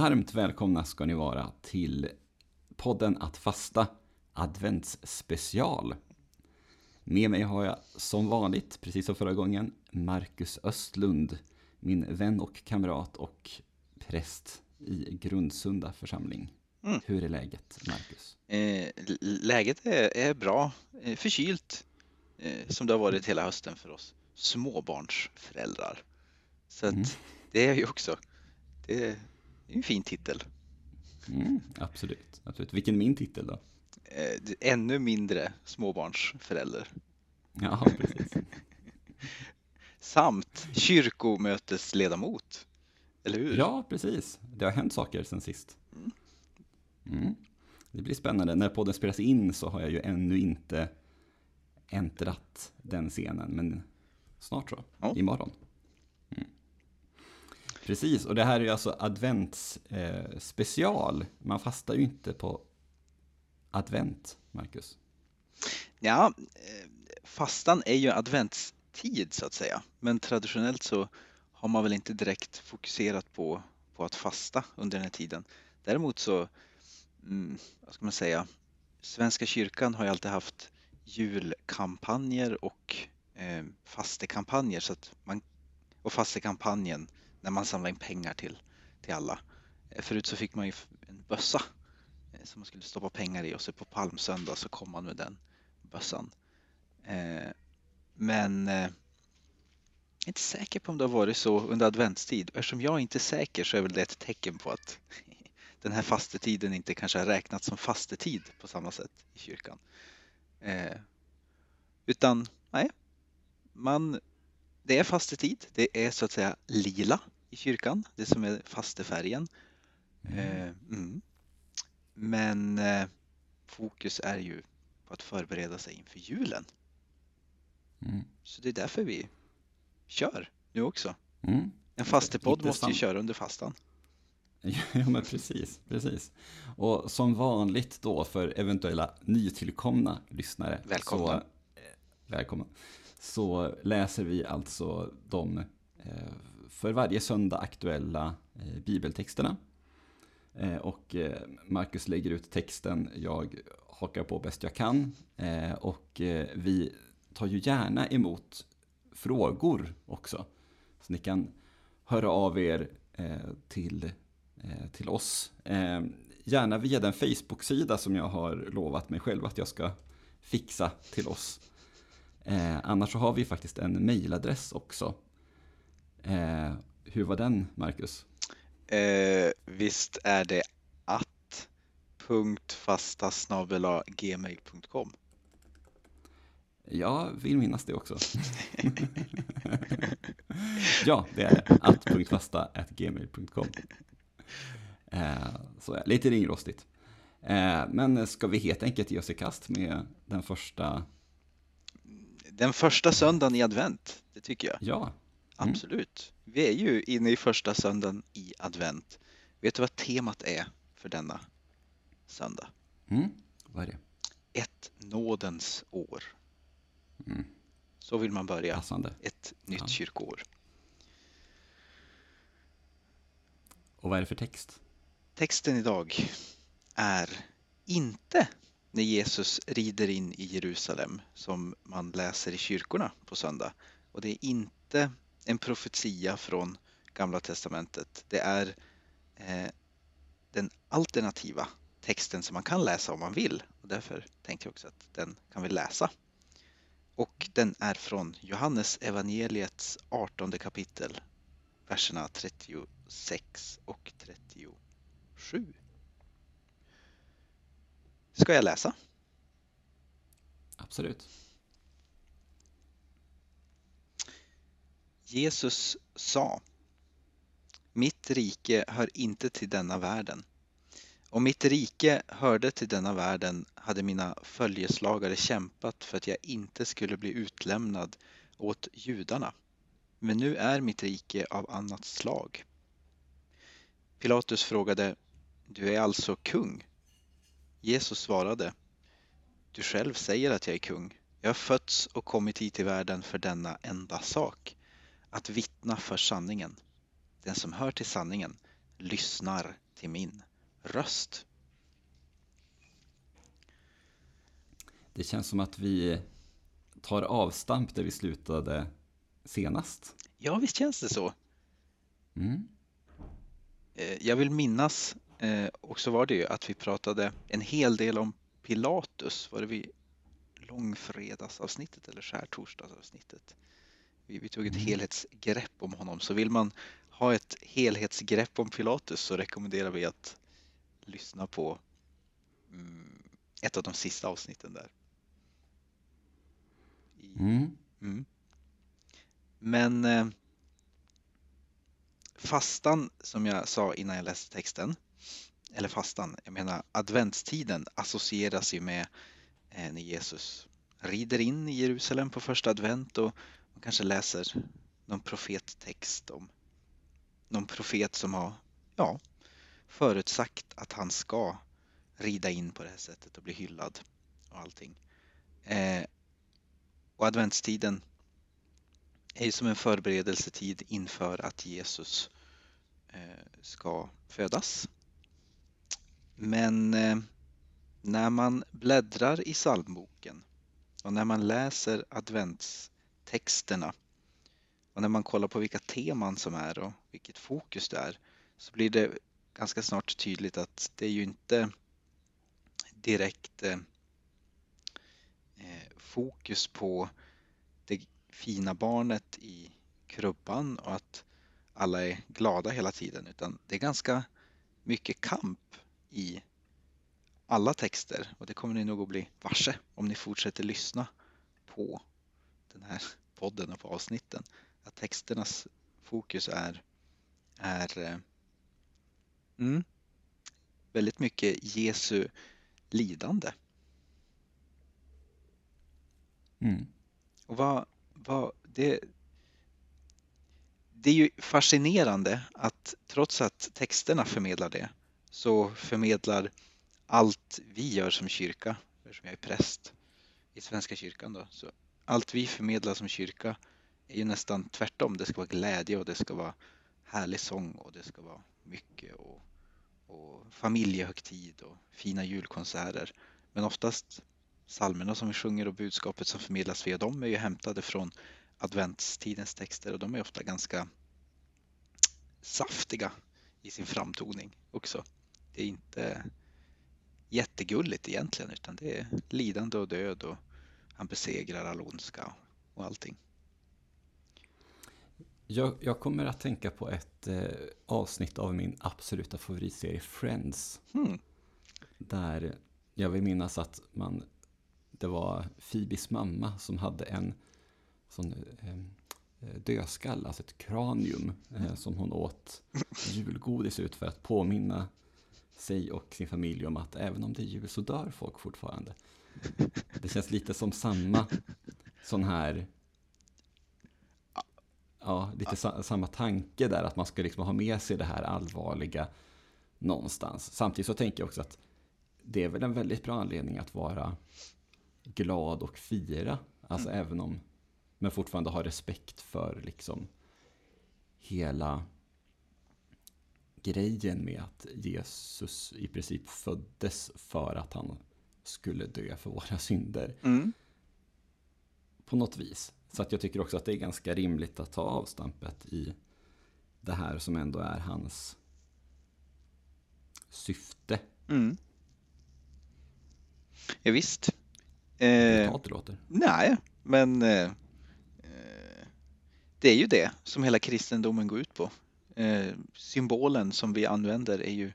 Varmt välkomna ska ni vara till podden Att fasta adventsspecial. Med mig har jag som vanligt, precis som förra gången, Marcus Östlund, min vän och kamrat och präst i Grundsunda församling. Mm. Hur är läget, Marcus? Eh, läget är, är bra, eh, förkylt, eh, som det har varit hela hösten för oss småbarnsföräldrar. Så mm. det är ju också, det en fin titel. Mm, absolut, absolut. Vilken min titel då? Eh, ännu mindre småbarnsförälder. Ja, precis. Samt kyrkomötesledamot. Eller hur? Ja, precis. Det har hänt saker sen sist. Mm. Mm. Det blir spännande. När podden spelas in så har jag ju ännu inte äntrat den scenen, men snart så, ja. imorgon. Precis, och det här är ju alltså adventsspecial. Eh, Man fastar ju inte på advent, Marcus. Ja, eh, fastan är ju adventstid så att säga, men traditionellt så har man väl inte direkt fokuserat på, på att fasta under den här tiden. Däremot så, mm, vad ska man säga, Svenska kyrkan har ju alltid haft julkampanjer och eh, fastekampanjer så att man, och fastekampanjen när man samlar in pengar till, till alla. Eh, förut så fick man ju en bössa eh, som man skulle stoppa pengar i och så på palmsöndag så kom man med den bössan. Eh, men jag är inte säker på om det har varit så under adventstid. Eftersom jag inte är säker så är väl det ett tecken på att den här fastetiden inte kanske har räknats som fastetid på samma sätt i kyrkan. utan nej, man, det är fastetid. Det är så att säga lila i kyrkan, det som är fastefärgen. Mm. Eh, mm. Men eh, fokus är ju på att förbereda sig inför julen. Mm. Så det är därför vi kör nu också. Mm. En fastepodd måste ju köra under fastan. Ja, men precis, precis. Och som vanligt då för eventuella nytillkomna lyssnare. Välkomna. Så, eh, välkomna. Så läser vi alltså de eh, för varje söndag aktuella eh, bibeltexterna. Eh, och eh, Marcus lägger ut texten, jag hakar på bäst jag kan. Och vi tar ju gärna emot frågor också. Så ni kan höra av er till, till oss. Gärna via den Facebook-sida som jag har lovat mig själv att jag ska fixa till oss. annars så har vi faktiskt en mejladress också Eh, hur var den, Marcus? Eh, visst är det att gmail.com Jag vill minnas det också. ja, det är att.fasta.gmail.com eh, Så lite ringrostigt. Eh, men ska vi helt enkelt ge oss i kast med den första? Den första söndagen i advent, det tycker jag. Ja. Absolut. Mm. Vi är ju inne i första söndagen i advent. Vet du vad temat är för denna söndag? Mm. Vad är det? Ett nådens år. Mm. Så vill man börja. Passande. Ett nytt ja. kyrkoår. Och vad är det för text? Texten idag är inte när Jesus rider in i Jerusalem som man läser i kyrkorna på söndag. Och det är inte en profetia från Gamla Testamentet. Det är eh, den alternativa texten som man kan läsa om man vill. Och därför tänkte jag också att den kan vi läsa. Och den är från Johannes evangeliets 18 kapitel, verserna 36 och 37. Ska jag läsa? Absolut. Jesus sa Mitt rike hör inte till denna världen. Om mitt rike hörde till denna världen hade mina följeslagare kämpat för att jag inte skulle bli utlämnad åt judarna. Men nu är mitt rike av annat slag. Pilatus frågade Du är alltså kung? Jesus svarade Du själv säger att jag är kung. Jag har fötts och kommit hit till världen för denna enda sak att vittna för sanningen. Den som hör till sanningen lyssnar till min röst. Det känns som att vi tar avstamp där vi slutade senast. Ja, visst känns det så. Mm. Eh, jag vill minnas, eh, och så var det ju, att vi pratade en hel del om Pilatus. Var det vid långfredagsavsnittet eller skärtorsdagsavsnittet? Vi, vi tog ett Mm. helhetsgrepp om honom. Så vill man ha ett helhetsgrepp om Pilatus så rekommenderar vi att lyssna på mm, ett av de sista avsnitten där. Mm. Mm. Men eh, fastan som jag sa innan jag läste texten, eller fastan, jag menar adventstiden associeras ju med eh, när Jesus rider in i Jerusalem på första advent och man kanske läser någon profettext om någon profet som har ja, förutsagt att han ska rida in på det här sättet och bli hyllad och allting. Eh, och adventstiden är ju som en förberedelsetid inför att Jesus eh, ska födas. Men eh, när man bläddrar i psalmboken och när man läser advents texterna. och när man kollar på vilka teman som är och vilket fokus det är så blir det ganska snart tydligt att det är ju inte direkt eh, eh, fokus på det fina barnet i krubban och att alla är glada hela tiden utan det är ganska mycket kamp i alla texter och det kommer ni nog att bli varse om ni fortsätter lyssna på den här podden och på avsnitten. Att texternas fokus är, är eh, mm, väldigt mycket Jesu lidande. Mm. Och vad, vad, det, det är ju fascinerande att trots att texterna förmedlar det så förmedlar allt vi gör som kyrka, eftersom jag är präst i Svenska kyrkan då, så allt vi förmedlar som kyrka är ju nästan tvärtom. Det ska vara glädje och det ska vara härlig sång och det ska vara mycket och, och familjehögtid och fina julkonserter. Men oftast psalmerna som vi sjunger och budskapet som förmedlas via dem är ju hämtade från adventstidens texter och de är ofta ganska saftiga i sin framtoning också. Det är inte jättegulligt egentligen utan det är lidande och död och han besegrar all ondska och allting. Jag, jag kommer att tänka på ett eh, avsnitt av min absoluta favoritserie Friends. Hmm. Där jag vill minnas att man, det var Phoebes mamma som hade en sån eh, dödskall, alltså ett kranium eh, som hon åt julgodis ut för att påminna sig och sin familj om att även om det är jul så dör folk fortfarande. Det känns lite som samma sån här Ja, lite sa, samma tanke där att man ska liksom ha med sig det här allvarliga någonstans. Samtidigt så tänker jag också att det är väl en väldigt bra anledning att vara glad och fira. Alltså mm. även om, men fortfarande ha respekt för liksom hela grejen med att Jesus i princip föddes för att han skulle dö för våra synder. Mm. På något vis. Så att jag tycker också att det är ganska rimligt att ta avstampet i det här som ändå är hans syfte. Mm. Ja, visst. Eh, det låter. Nej, men eh, det är ju det som hela kristendomen går ut på. Eh, symbolen som vi använder är ju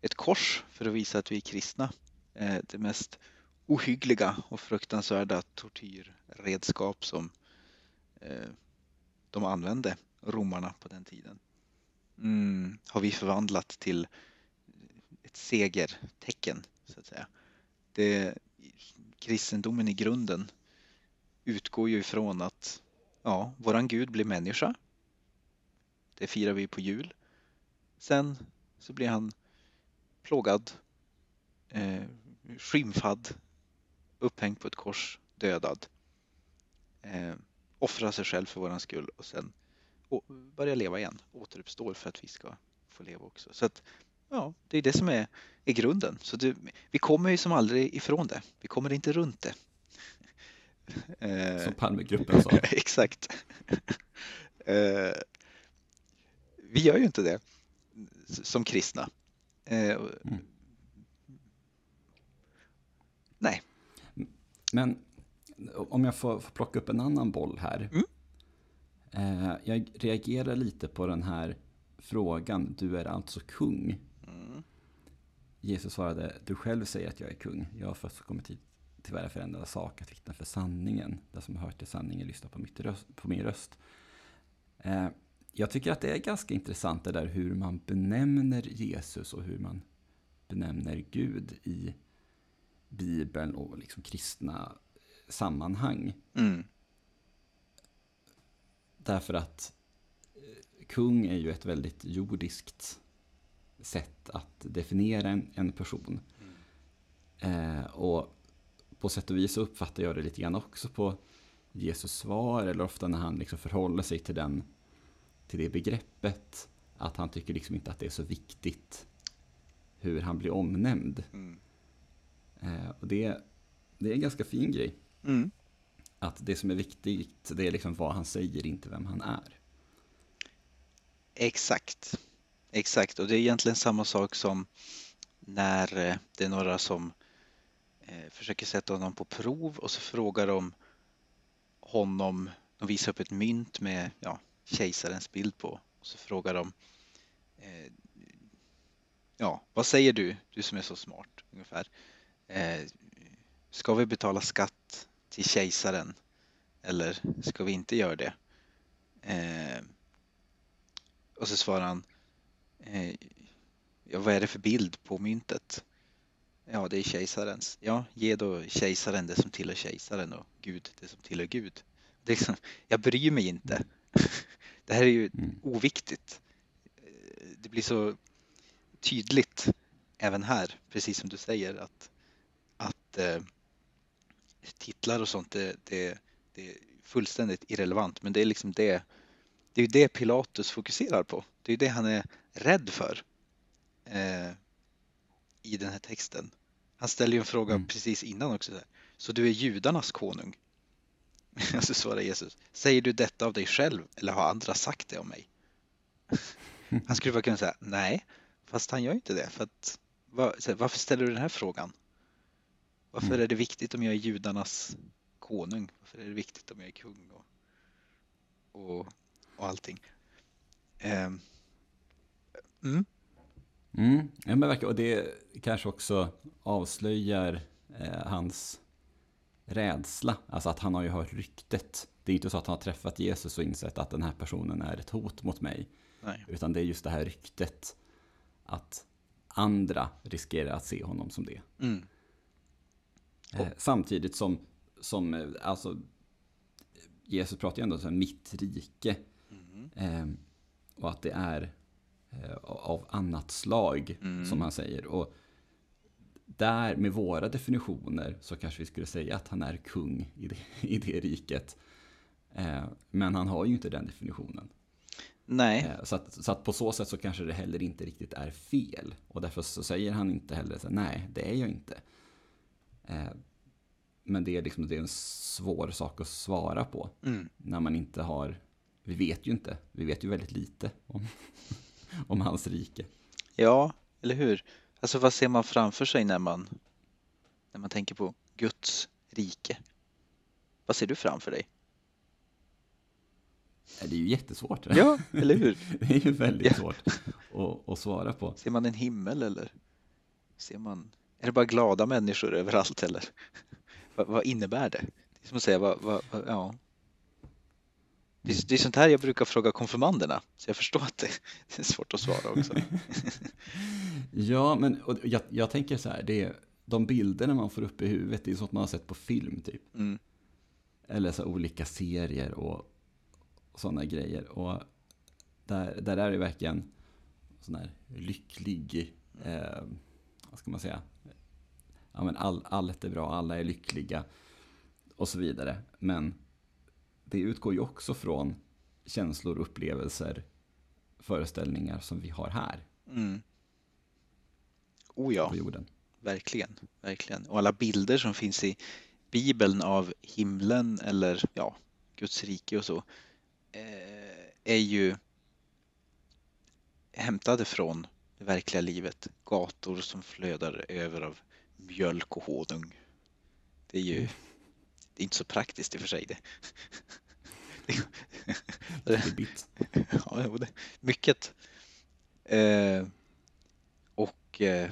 ett kors för att visa att vi är kristna. Eh, det mest ohyggliga och fruktansvärda tortyrredskap som eh, de använde, romarna på den tiden, mm, har vi förvandlat till ett segertecken, så att säga. Det, kristendomen i grunden utgår ju ifrån att ja, våran Gud blir människa. Det firar vi på jul. Sen så blir han plågad, eh, skymfad, upphängd på ett kors, dödad. Eh, offrar sig själv för våran skull och sen börjar leva igen, återuppstår för att vi ska få leva också. Så att Ja, det är det som är, är grunden. Så det, vi kommer ju som aldrig ifrån det. Vi kommer inte runt det. Eh, som Palmegruppen sa. Exakt. Eh, vi gör ju inte det som kristna. Eh, mm. Nej. Men om jag får, får plocka upp en annan boll här. Mm. Jag reagerar lite på den här frågan, du är alltså kung. Mm. Jesus svarade, du själv säger att jag är kung. Jag har först kommit hit till världen för en sak, att vittna för sanningen. Den som hört till sanningen lyssnar på, mitt röst, på min röst. Eh, jag tycker att det är ganska intressant det där hur man benämner Jesus och hur man benämner Gud i Bibeln och liksom kristna sammanhang. Mm. Därför att kung är ju ett väldigt jordiskt sätt att definiera en, en person. Mm. Eh, och på sätt och vis så uppfattar jag det lite grann också på Jesus svar, eller ofta när han liksom förhåller sig till, den, till det begreppet, att han tycker liksom inte att det är så viktigt hur han blir omnämnd. Mm. Eh, och det, det är en ganska fin grej. Mm. Att det som är viktigt, det är liksom vad han säger, inte vem han är. Exakt. Exakt, och det är egentligen samma sak som när eh, det är några som eh, försöker sätta honom på prov och så frågar de honom, de visar upp ett mynt med ja, kejsarens bild på och så frågar de Ja, vad säger du, du som är så smart ungefär? Ska vi betala skatt till kejsaren eller ska vi inte göra det? Och så svarar han, eh, ja, vad är det för bild på myntet? Ja, det är kejsarens. Ja, ge då kejsaren det som tillhör kejsaren och Gud det som tillhör Gud. Det är liksom, jag bryr mig inte. Det här är ju mm. oviktigt. Eh, det blir så tydligt även här, precis som du säger, att, att eh, titlar och sånt, det, det, det är fullständigt irrelevant, men det är liksom det det är det Pilatus fokuserar på. Det är det han är rädd för eh, i den här texten. Han ställer ju en fråga mm. precis innan också. Där. Så du är judarnas konung? Och så svarar Jesus, säger du detta av dig själv eller har andra sagt det om mig? Han skulle bara kunna säga nej, fast han gör inte det. För att, var, varför ställer du den här frågan? Varför mm. är det viktigt om jag är judarnas konung? Varför är det viktigt om jag är kung? Och, och och allting. Um, mm. Mm, ja, men och det kanske också avslöjar eh, hans rädsla. Alltså att han har ju hört ryktet. Det är inte så att han har träffat Jesus och insett att den här personen är ett hot mot mig. Nej. Utan det är just det här ryktet. Att andra riskerar att se honom som det. Mm. Eh, samtidigt som, som eh, alltså, Jesus pratar ju ändå om mitt rike. Eh, och att det är eh, av annat slag, mm. som han säger. Och där, med våra definitioner, så kanske vi skulle säga att han är kung i det, i det riket. Eh, men han har ju inte den definitionen. Nej. Eh, så, att, så att på så sätt så kanske det heller inte riktigt är fel. Och därför så säger han inte heller så nej, det är jag inte. Eh, men det är, liksom, det är en svår sak att svara på. Mm. När man inte har vi vet ju inte. Vi vet ju väldigt lite om, om hans rike. Ja, eller hur? Alltså vad ser man framför sig när man, när man tänker på Guds rike? Vad ser du framför dig? Det är ju jättesvårt. Ja, eller hur? Det är ju väldigt ja. svårt att, att, svara på. Ser man en himmel eller ser man, är det bara glada människor överallt eller vad, vad innebär det? Det är som att säga, vad, vad, ja, det är, det är sånt här jag brukar fråga konfirmanderna, så jag förstår att det, är svårt att svara också. ja, men jag, jag, tänker så här, det är, de bilderna man får upp i huvudet, det är sånt man har sett på film typ. Mm. Eller så olika serier och, och sådana grejer. Och där, där är det verkligen sån här lycklig, eh, vad ska man säga, ja, men all, allt är bra, alla är lyckliga och så vidare. Men det utgår ju också från känslor, upplevelser, föreställningar som vi har här. Mm. Oh ja, på jorden. verkligen, verkligen. Och alla bilder som finns i Bibeln av himlen eller ja, Guds rike och så eh, är ju hämtade från det verkliga livet. Gator som flödar över av mjölk och honung. Det är ju det är inte så praktiskt i och för sig. Det. Tribbigt. ja, det. mycket. Eh, och eh,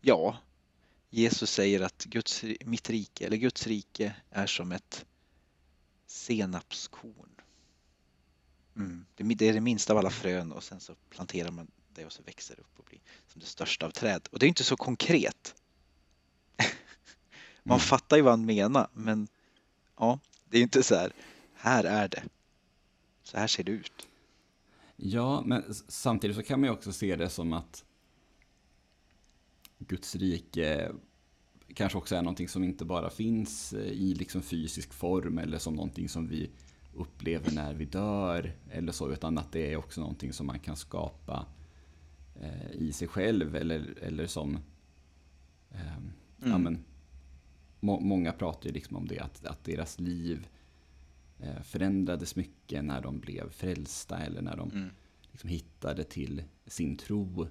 ja, Jesus säger att Guds, mitt rike, eller Guds rike är som ett senapskorn. Mm. Det, det är det minsta av alla frön och sen så planterar man det och så växer det upp och blir som det största av träd. Och det är inte så konkret. Man Mm. fattar ju vad han menar, men ja, det är inte så här, här är det. Så här ser det ut. Ja, men samtidigt så kan man ju också se det som att Guds rike kanske också är någonting som inte bara finns eh, i liksom fysisk form eller som någonting som vi upplever när vi dör eller så, utan att det är också någonting som man kan skapa eh, i sig själv eller, eller som ehm, ja, Mm. men, må, många pratar ju liksom om det, att, att deras liv eh, förändrades mycket när de blev frälsta eller när de Mm. liksom hittade till sin tro.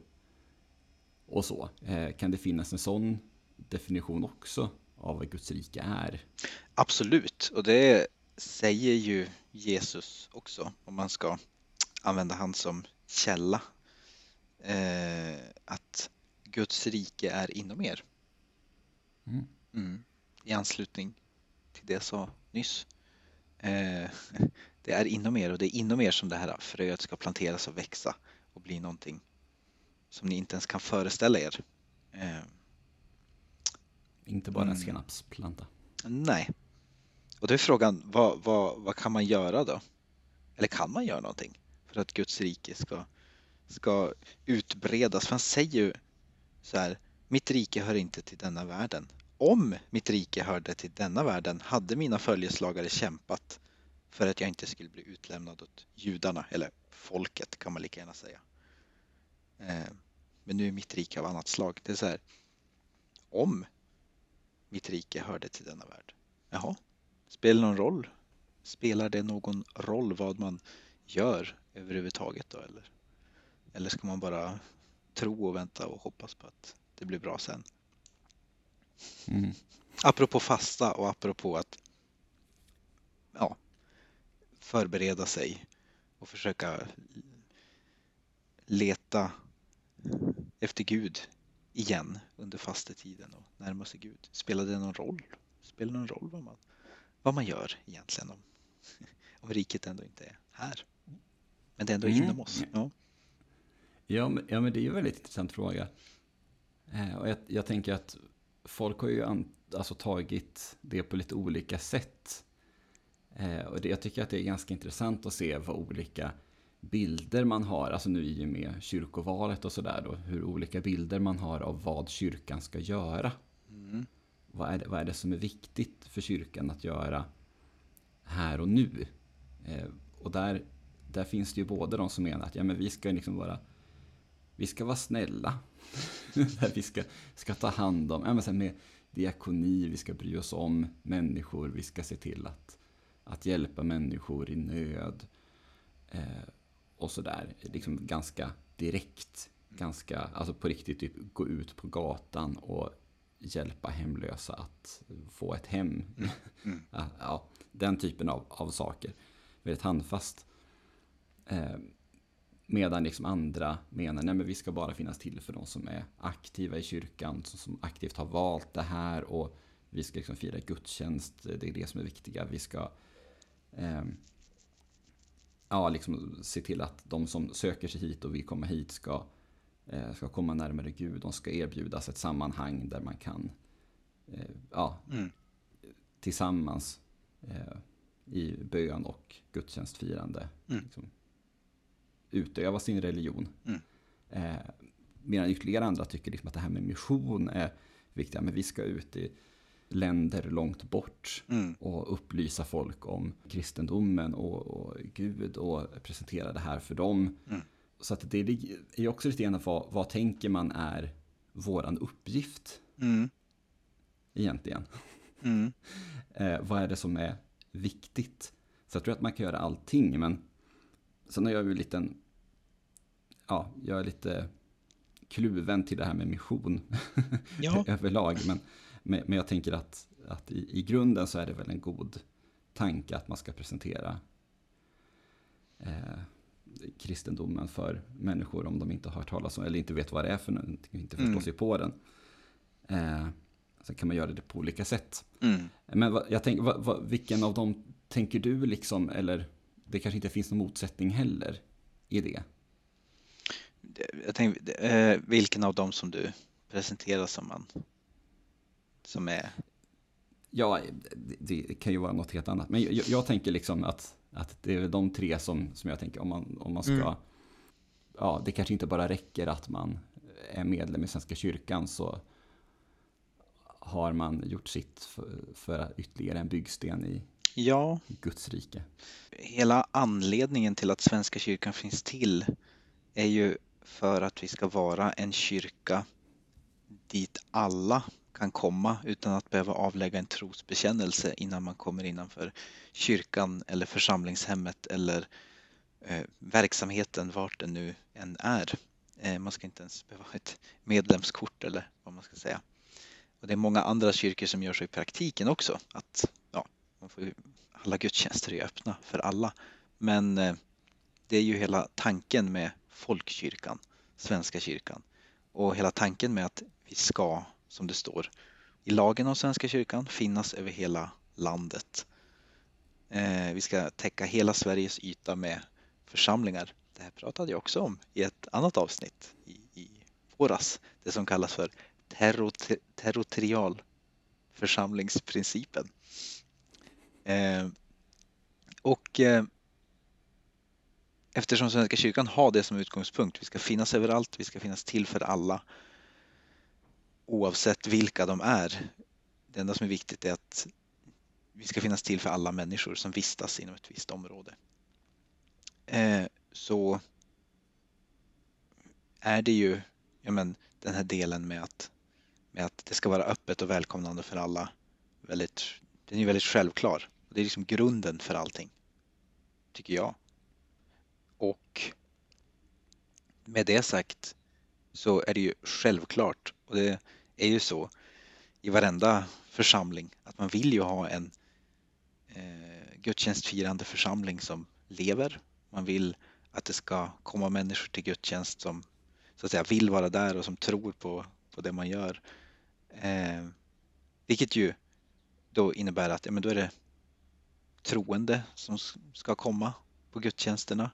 Och så. Eh, kan det finnas en sån definition också av vad Guds rike är? Absolut, och det säger ju Jesus också om man ska använda han som källa. Eh, att Guds rike är inom er. Mm. Mm. I anslutning till det jag sa nyss. Eh, det är inom er och det är inom er som det här fröet ska planteras och växa och bli någonting som ni inte ens kan föreställa er. Eh, Inte bara en Mm. senapsplanta. Nej. Och då är frågan, vad, vad, vad kan man göra då? Eller kan man göra någonting för att Guds rike ska, ska utbredas? För han säger ju så här, mitt rike hör inte till denna världen. Om mitt rike hörde till denna världen hade mina följeslagare kämpat för att jag inte skulle bli utlämnad åt judarna, eller folket kan man lika gärna säga. Eh, men nu är mitt rike av annat slag. Det är så här, om mitt rike hörde till denna värld. Jaha, spelar det någon roll? Spelar det någon roll vad man gör överhuvudtaget då eller? Eller ska man bara tro och vänta och hoppas på att det blir bra sen? Mm. Apropå fasta och apropå att ja, förbereda sig och försöka leta efter Gud igen under fastetiden och närma sig Gud. Spelar det någon roll? Spelar det någon roll vad man, vad man gör egentligen om, om riket ändå inte är här? Men det är ändå Mm. inom oss. Ja. Ja, men, ja, men det är ju en väldigt intressant fråga. Eh, och jag, jag tänker att folk har ju alltså, tagit det på lite olika sätt. Eh, och det, jag tycker att det är ganska intressant att se vad olika bilder man har, alltså nu i och med kyrkovalet och sådär då, hur olika bilder man har av vad kyrkan ska göra. Mm. Vad är, det, vad är det som är viktigt för kyrkan att göra här och nu? Eh, och där, där finns det ju både de som menar att ja, men vi ska liksom vara vi ska vara snälla. vi ska, ska ta hand om, sen med diakoni, vi ska bry oss om människor, vi ska se till att, att hjälpa människor i nöd. Eh, och sådär, liksom ganska direkt, ganska, alltså på riktigt typ gå ut på gatan och hjälpa hemlösa att få ett hem. Mm. ja, ja, den typen av, av saker. Väldigt handfast. Eh, medan liksom andra menar att vi ska bara finnas till för de som är aktiva i kyrkan, som, som aktivt har valt det här och vi ska liksom fira gudstjänst, det är det som är viktiga. Vi ska eh, ja, liksom se till att de som söker sig hit och vill komma hit ska, eh, ska komma närmare Gud. De ska erbjudas ett sammanhang där man kan eh, ja, Mm. tillsammans eh, i bön och gudstjänstfirande Mm. liksom, utöva sin religion. Mm. Eh, medan ytterligare andra tycker liksom att det här med mission är viktigt. Men vi ska ut i länder långt bort Mm. och upplysa folk om kristendomen och, och Gud och presentera det här för dem. Mm. Så att det är också lite grann vad, vad tänker man är våran uppgift Mm. egentligen? Mm. Eh, vad är det som är viktigt? Så jag tror att man kan göra allting, men sen är jag ju lite, ja, jag är lite kluven till det här med mission Ja. överlag. Men, men, jag tänker att, att i, i grunden så är det väl en god tanke att man ska presentera eh, kristendomen för människor om de inte har hört talas om eller inte vet vad det är för någonting, inte förstår Mm. sig på den. Eh, sen kan man göra det på olika sätt. Mm. Men vad, jag tänker, vad, vad, vilken av dem tänker du liksom, eller det kanske inte finns någon motsättning heller i det? Jag tänkte, eh, vilken av dem som du presenterar som man som är Ja, det, det kan ju vara något helt annat. Men jag, jag tänker liksom att, att det är de tre som, som jag tänker om man, om man ska... Mm. Ja, det kanske inte bara räcker att man är medlem i Svenska kyrkan så har man gjort sitt för, för ytterligare en byggsten i Ja, Guds rike. hela anledningen till att Svenska kyrkan finns till är ju för att vi ska vara en kyrka dit alla kan komma utan att behöva avlägga en trosbekännelse innan man kommer innanför kyrkan eller församlingshemmet eller eh, verksamheten vart den nu än är. Eh, man ska inte ens behöva ha ett medlemskort eller vad man ska säga. Och det är många andra kyrkor som gör så i praktiken också. Att ja, man får alla gudstjänster är ju öppna för alla. Men eh, det är ju hela tanken med folkkyrkan, Svenska kyrkan. Och hela tanken med att vi ska, som det står i lagen om Svenska kyrkan, finnas över hela landet. Eh, vi ska täcka hela Sveriges yta med församlingar. Det här pratade jag också om i ett annat avsnitt i, i våras. Det som kallas för terror- Eh, och eh, eftersom Svenska kyrkan har det som utgångspunkt, vi ska finnas överallt, vi ska finnas till för alla oavsett vilka de är. Det enda som är viktigt är att vi ska finnas till för alla människor som vistas inom ett visst område. Eh, så är det ju ja men, den här delen med att, med att det ska vara öppet och välkomnande för alla. Väldigt, den är ju väldigt självklar. Det är liksom grunden för allting, tycker jag. Och med det sagt så är det ju självklart och det är ju så i varenda församling att man vill ju ha en eh, gudstjänstfirande församling som lever. Man vill att det ska komma människor till gudstjänst som så att säga vill vara där och som tror på, på det man gör. Eh, vilket ju då innebär att ja, men då är det troende som ska komma på gudstjänsterna.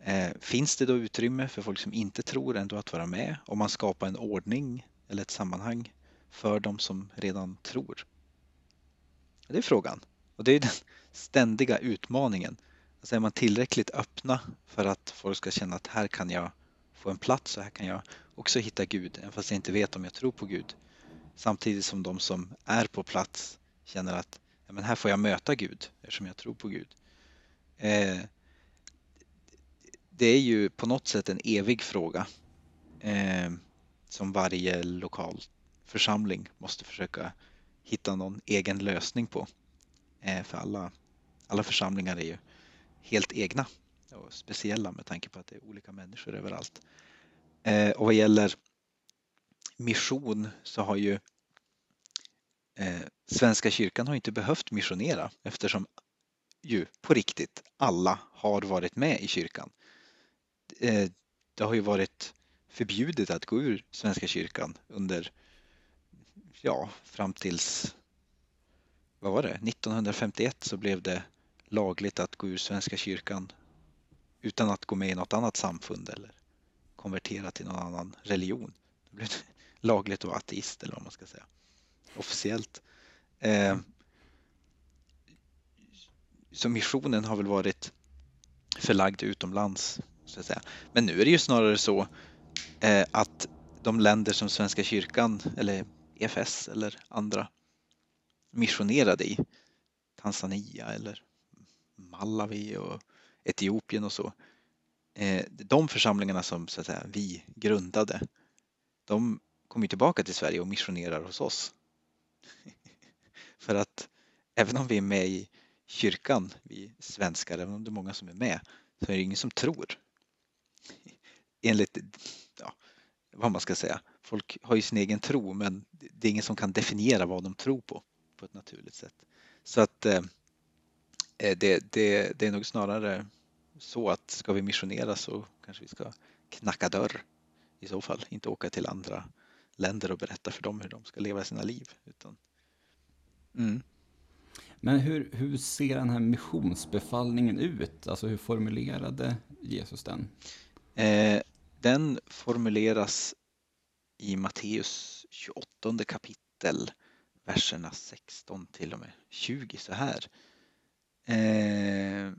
Eh, finns det då utrymme för folk som inte tror ändå att vara med om man skapar en ordning eller ett sammanhang för de som redan tror? Det är frågan. Och det är den ständiga utmaningen. Alltså är man tillräckligt öppna för att folk ska känna att här kan jag få en plats och här kan jag också hitta Gud, även fast jag inte vet om jag tror på Gud. Samtidigt som de som är på plats känner att men här får jag möta Gud eftersom jag tror på Gud. Eh, det är ju på något sätt en evig fråga eh, som varje lokal församling måste försöka hitta någon egen lösning på. Eh, för alla, alla församlingar är ju helt egna och speciella med tanke på att det är olika människor överallt. Eh, och vad gäller mission så har ju eh, Svenska kyrkan har inte behövt missionera eftersom ju på riktigt alla har varit med i kyrkan. Eh, det har ju varit förbjudet att gå ur Svenska kyrkan under, ja, fram tills, vad var det, 1951 så blev det lagligt att gå ur Svenska kyrkan utan att gå med i något annat samfund eller konvertera till någon annan religion. Det blev lagligt att vara ateist eller vad man ska säga. Officiellt. Eh, så missionen har väl varit förlagd utomlands. Så att säga. Men nu är det ju snarare så eh, att de länder som Svenska kyrkan eller EFS eller andra missionerade i, Tanzania eller Malawi och Etiopien och så. Eh, de församlingarna som så att säga, vi grundade, de kommer tillbaka till Sverige och missionerar hos oss. För att även om vi är med i kyrkan, vi svenskar, även om det är många som är med, så är det ingen som tror. Enligt ja, vad man ska säga. Folk har ju sin egen tro men det är ingen som kan definiera vad de tror på på ett naturligt sätt. Så att eh, det, det, det är nog snarare så att ska vi missionera så kanske vi ska knacka dörr i så fall, inte åka till andra länder och berätta för dem hur de ska leva sina liv. Utan, mm. Men hur, hur ser den här missionsbefallningen ut? Alltså hur formulerade Jesus den? Eh, den formuleras i Matteus 28 kapitel, verserna 16 till och med 20 så här. Eh,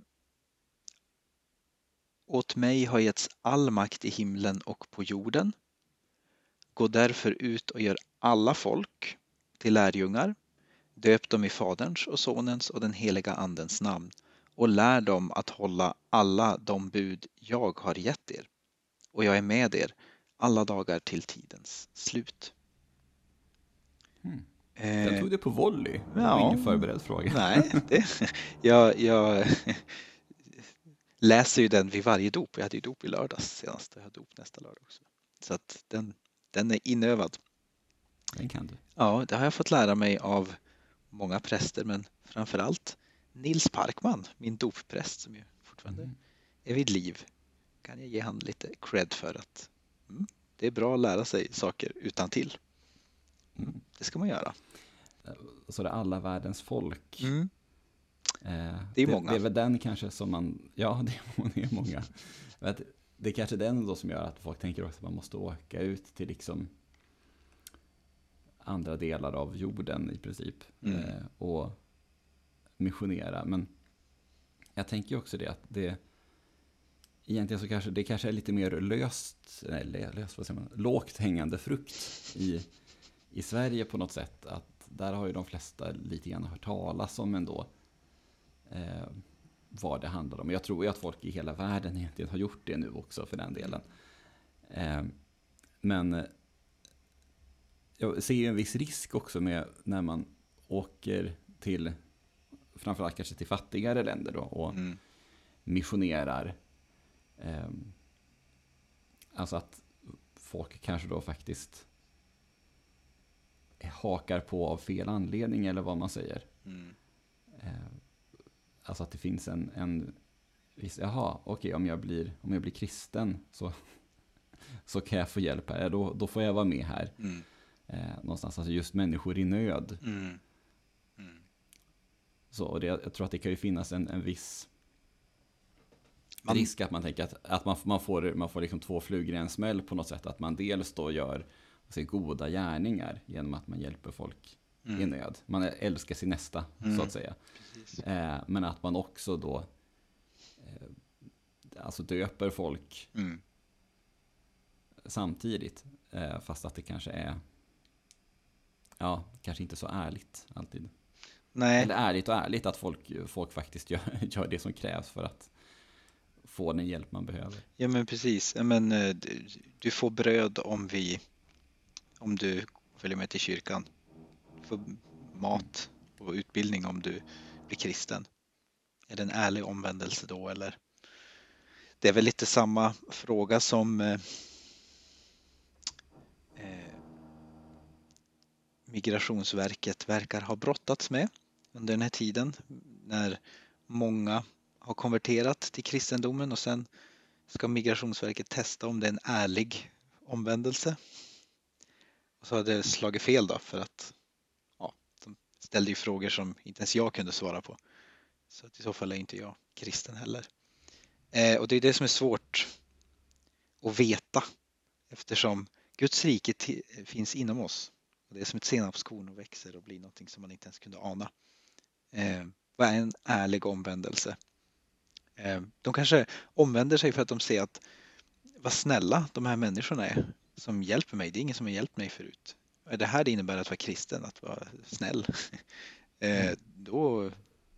Åt mig har getts all makt i himlen och på jorden. Gå därför ut och gör alla folk till lärjungar. Döp dem i Faderns och Sonens och den heliga Andens namn och lär dem att hålla alla de bud jag har gett er. Och jag är med er alla dagar till tidens slut. Mm. Jag tog det på volley. Det ja, var ingen förberedd fråga. Nej, det, jag, jag läser ju den vid varje dop. Jag hade ju dop i lördags senast och jag har dop nästa lördag också. Så att den, den är inövad. Den kan du. Ja, det har jag fått lära mig av många präster men framförallt Nils Parkman, min doppräst som ju fortfarande mm. är vid liv. Kan jag ge han lite cred för att mm, det är bra att lära sig saker utan till. Mm. Det ska man göra. Så det är alla världens folk. Mm. Eh, det är många. Det, är väl den kanske som man, ja det är många. det är kanske den då som gör att folk tänker också att man måste åka ut till liksom andra delar av jorden i princip. Mm. Eh, och missionera. Men jag tänker också det att det egentligen så kanske det kanske är lite mer löst, eller löst, vad säger man, lågt hängande frukt i, i Sverige på något sätt. Att där har ju de flesta lite grann hört talas om ändå eh, vad det handlar om. Jag tror ju att folk i hela världen egentligen har gjort det nu också för den delen. Eh, men jag ser ju en viss risk också med när man åker till, framförallt kanske till fattigare länder då, och mm. missionerar. Eh, alltså att folk kanske då faktiskt hakar på av fel anledning eller vad man säger. Mm. Eh, alltså att det finns en, en viss, jaha, okej okay, om, jag blir, om jag blir kristen så, så kan jag få hjälp här, då, då får jag vara med här. Mm eh, någonstans, alltså just människor i nöd. Mm. Mm. Så och det, jag tror att det kan ju finnas en, en viss man, risk att man tänker att, att man, man får, man får liksom två flugor i en smäll på något sätt. Att man dels då gör alltså, goda gärningar genom att man hjälper folk mm. i nöd. Man älskar sin nästa, så att mm. säga. Eh, men att man också då eh, alltså döper folk mm. samtidigt. Eh, fast att det kanske är ja, kanske inte så ärligt alltid. Nej. Eller ärligt och ärligt att folk, folk faktiskt gör, gör det som krävs för att få den hjälp man behöver. Ja men precis, men, eh, du får bröd om vi om du följer med till kyrkan. Du får mat och utbildning om du blir kristen. Är det en ärlig omvändelse då eller? Det är väl lite samma fråga som Migrationsverket verkar ha brottats med under den här tiden när många har konverterat till kristendomen och sen ska Migrationsverket testa om det är en ärlig omvändelse. Och så har det slagit fel då för att ja, de ställde ju frågor som inte ens jag kunde svara på. Så att i så fall är inte jag kristen heller. Eh, och det är det som är svårt att veta eftersom Guds rike finns inom oss. Och det är som ett senapskorn och växer och blir någonting som man inte ens kunde ana. Eh, vad är en ärlig omvändelse? Eh, de kanske omvänder sig för att de ser att vad snälla de här människorna är som hjälper mig. Det är ingen som har hjälpt mig förut. Är det här det innebär att vara kristen, att vara snäll? eh, mm. då,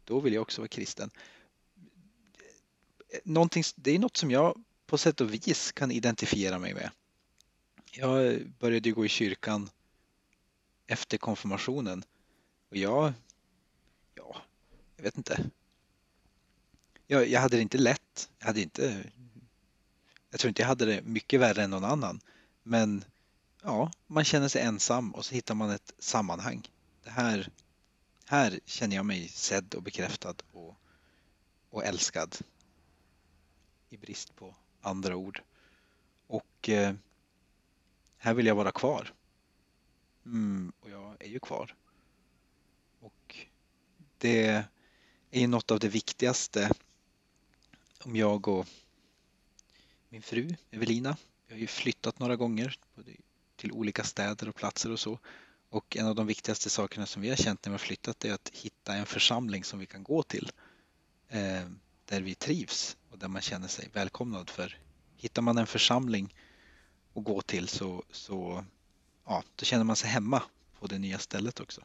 då vill jag också vara kristen. Någonting, det är något som jag på sätt och vis kan identifiera mig med. Jag började gå i kyrkan efter konfirmationen och jag, ja, jag vet inte. Jag, jag hade det inte lätt. Jag hade inte, jag tror inte jag hade det mycket värre än någon annan. Men ja, man känner sig ensam och så hittar man ett sammanhang. Det här, här känner jag mig sedd och bekräftad och, och älskad. I brist på andra ord. Och eh, här vill jag vara kvar. Mm, och jag är ju kvar. Och det är ju något av det viktigaste om jag och min fru Evelina, vi har ju flyttat några gånger till olika städer och platser och så. Och en av de viktigaste sakerna som vi har känt när vi har flyttat är att hitta en församling som vi kan gå till. Eh, där vi trivs och där man känner sig välkomnad. För hittar man en församling att gå till så, så ja, då känner man sig hemma på det nya stället också.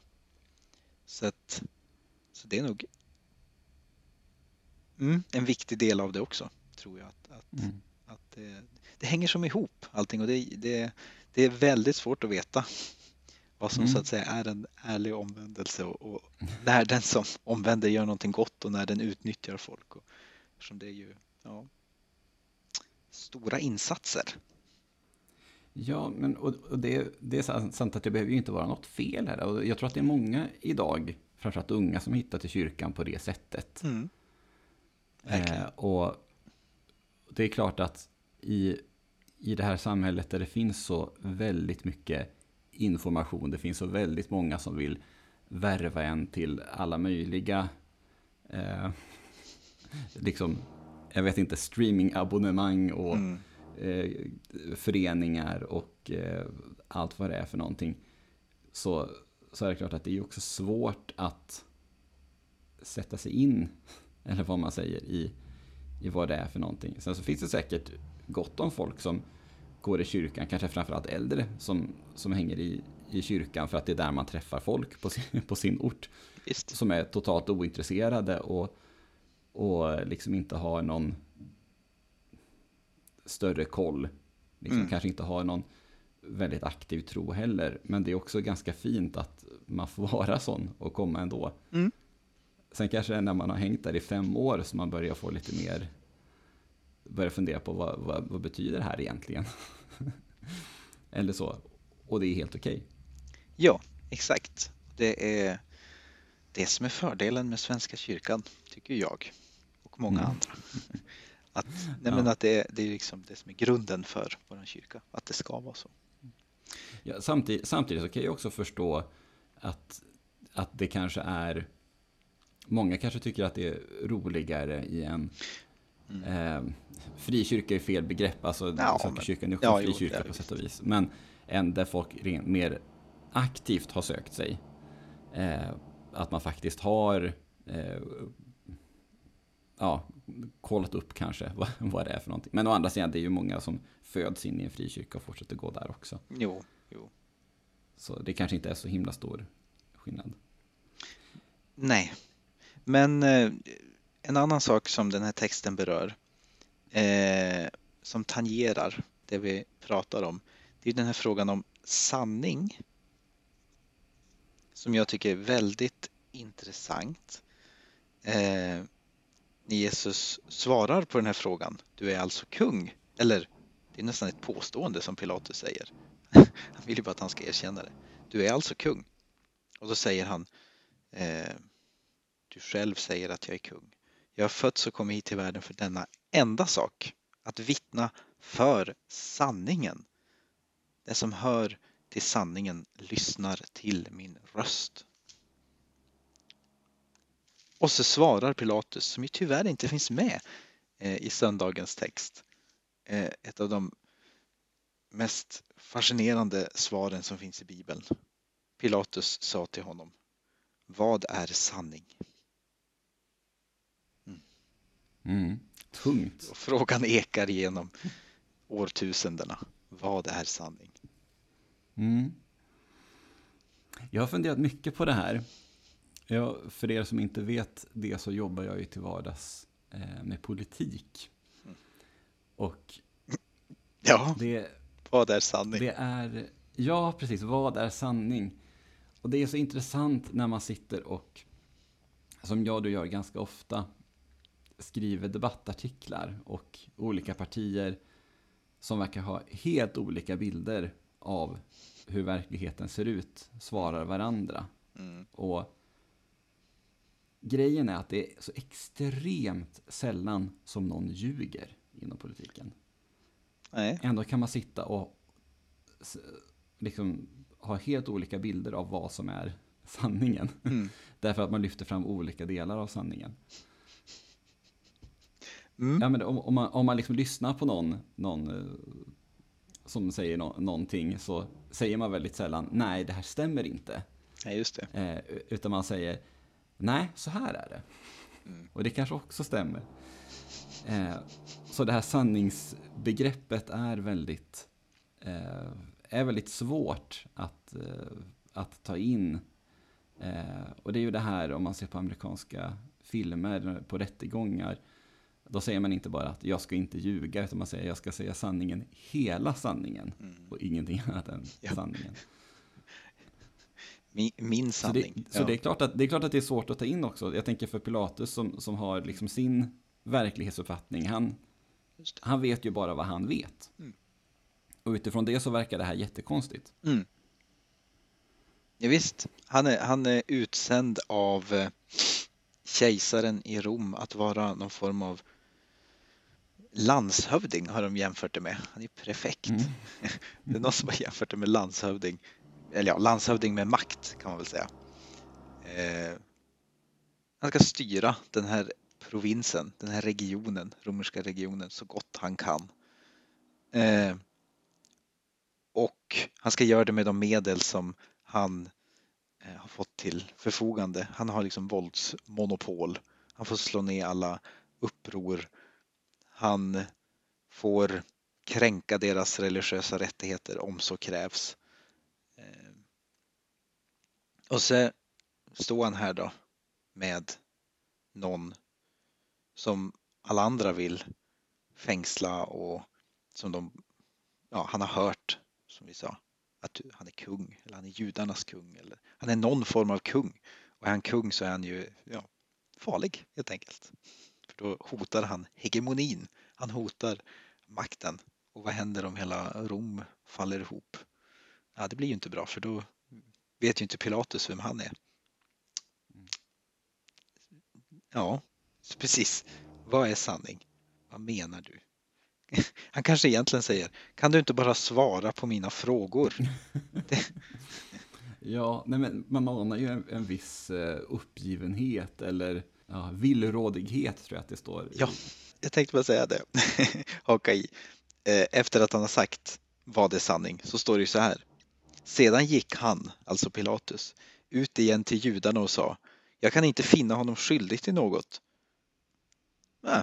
Så, att, så det är nog mm, en viktig del av det också, tror jag. Att, att, mm. att det, det, hänger som ihop allting och det, det, det är väldigt svårt att veta vad som mm. så att säga är en ärlig omvändelse och, och, när den som omvänder gör någonting gott och när den utnyttjar folk. Och, eftersom det är ju ja, stora insatser Ja, men och, och det, det, är sant att det behöver ju inte vara något fel här. Och jag tror att det är många idag, framförallt unga, som hittar till kyrkan på det sättet. Mm. Eh, och det är klart att i, i det här samhället där det finns så väldigt mycket information, det finns så väldigt många som vill värva en till alla möjliga eh, liksom, jag vet inte, streamingabonnemang och mm eh, föreningar och eh, allt vad det är för någonting. Så, så är det klart att det är också svårt att sätta sig in, eller vad man säger, i, i vad det är för någonting. Sen så finns det säkert gott om folk som går i kyrkan, kanske framförallt äldre, som, som hänger i, i kyrkan för att det är där man träffar folk på sin, på sin ort. Visst. Som är totalt ointresserade och, och liksom inte har någon större koll. Liksom, mm. Kanske inte har någon väldigt aktiv tro heller. Men det är också ganska fint att man får vara sån och komma ändå. Mm. Sen kanske när man har hängt där i fem år så man börjar få lite mer, börjar fundera på vad, vad, vad betyder det här egentligen? Eller så. Och det är helt okej. Okay. Ja, exakt. Det är det som är fördelen med Svenska kyrkan, tycker jag. Och många mm. andra. Att, nej, men att det, det är liksom det som är grunden för vår kyrka, att det ska vara så. Ja, samtidigt, samtidigt så kan jag också förstå att, att det kanske är Många kanske tycker att det är roligare i en mm. eh, frikyrka är fel begrepp, alltså ja, Svenska kyrkan är också ja, frikyrka på sätt och vis. Men en där folk mer aktivt har sökt sig. Eh, att man faktiskt har eh, ja, kollat upp kanske vad, vad det är för någonting. Men å andra sidan, det är ju många som föds in i en frikyrka och fortsätter gå där också. Jo, jo. Så det kanske inte är så himla stor skillnad. Nej, men eh, en annan sak som den här texten berör, eh, som tangerar det vi pratar om, det är den här frågan om sanning. Som jag tycker är väldigt intressant. Eh, när Jesus svarar på den här frågan, du är alltså kung. Eller det är nästan ett påstående som Pilatus säger. Han vill ju bara att han ska erkänna det. Du är alltså kung. Och då säger han, eh, du själv säger att jag är kung. Jag har fötts och kommit hit till världen för denna enda sak, att vittna för sanningen. Den som hör till sanningen lyssnar till min röst. Och så svarar Pilatus, som ju tyvärr inte finns med eh, i söndagens text, eh, ett av de mest fascinerande svaren som finns i Bibeln. Pilatus sa till honom, vad är sanning? Mm. Mm, tungt. Och frågan ekar genom årtusendena. Vad är sanning? Mm. Jag har funderat mycket på det här. Ja, för er som inte vet det så jobbar jag ju till vardags eh, med politik. Och ja. det, Vad är sanning? Det är, ja precis, vad är sanning? Och det är så intressant när man sitter och, som jag du gör ganska ofta, skriver debattartiklar och olika partier som verkar ha helt olika bilder av hur verkligheten ser ut svarar varandra. Mm. Och grejen är att det är så extremt sällan som någon ljuger inom politiken. Nej. Ändå kan man sitta och liksom ha helt olika bilder av vad som är sanningen. Mm. Därför att man lyfter fram olika delar av sanningen. Mm. Ja, men om, om man, om man liksom lyssnar på någon, någon eh, som säger nå- någonting så säger man väldigt sällan nej, det här stämmer inte. Nej, just det. Eh, utan man säger nej, så här är det. Mm. Och det kanske också stämmer. Eh, så det här sanningsbegreppet är väldigt, eh, är väldigt svårt att, eh, att ta in. Eh, och det är ju det här om man ser på amerikanska filmer, på rättegångar. Då säger man inte bara att jag ska inte ljuga, utan man säger jag ska säga sanningen, hela sanningen. Mm. Och ingenting annat än Ja. sanningen. Min, min Så, det, sanning. så det, är klart att, det är klart att det är svårt att ta in också. Jag tänker för Pilatus som, som har liksom sin verklighetsuppfattning. Han, han vet ju bara vad han vet. Mm. Och utifrån det så verkar det här jättekonstigt. Mm. Ja, visst, han är, han är utsänd av eh, kejsaren i Rom att vara någon form av landshövding har de jämfört det med. Han är prefekt. Mm. Det är någon som har jämfört det med landshövding. Eller ja, landshövding med makt kan man väl säga. Eh, han ska styra den här provinsen, den här regionen, romerska regionen så gott han kan. Eh, och han ska göra det med de medel som han eh, har fått till förfogande. Han har liksom våldsmonopol. Han får slå ner alla uppror. Han får kränka deras religiösa rättigheter om så krävs. Och så står han här då med någon som alla andra vill fängsla och som de, ja, han har hört, som vi sa, att han är kung eller han är judarnas kung eller han är någon form av kung. Och är han kung så är han ju ja, farlig helt enkelt. För då hotar han hegemonin. Han hotar makten. Och vad händer om hela Rom faller ihop? Ja, det blir ju inte bra för då vet ju inte Pilatus vem han är. Ja, precis. Vad är sanning? Vad menar du? Han kanske egentligen säger, kan du inte bara svara på mina frågor? Ja, nej men man anar ju en, en viss eh, uppgivenhet eller ja, villrådighet tror jag att det står. Ja. Jag tänkte bara säga det, haka i. Eh, Efter att han har sagt vad är sanning så står det ju så här. Sedan gick han, alltså Pilatus, ut igen till judarna och sa Jag kan inte finna honom skyldig till något. Ah.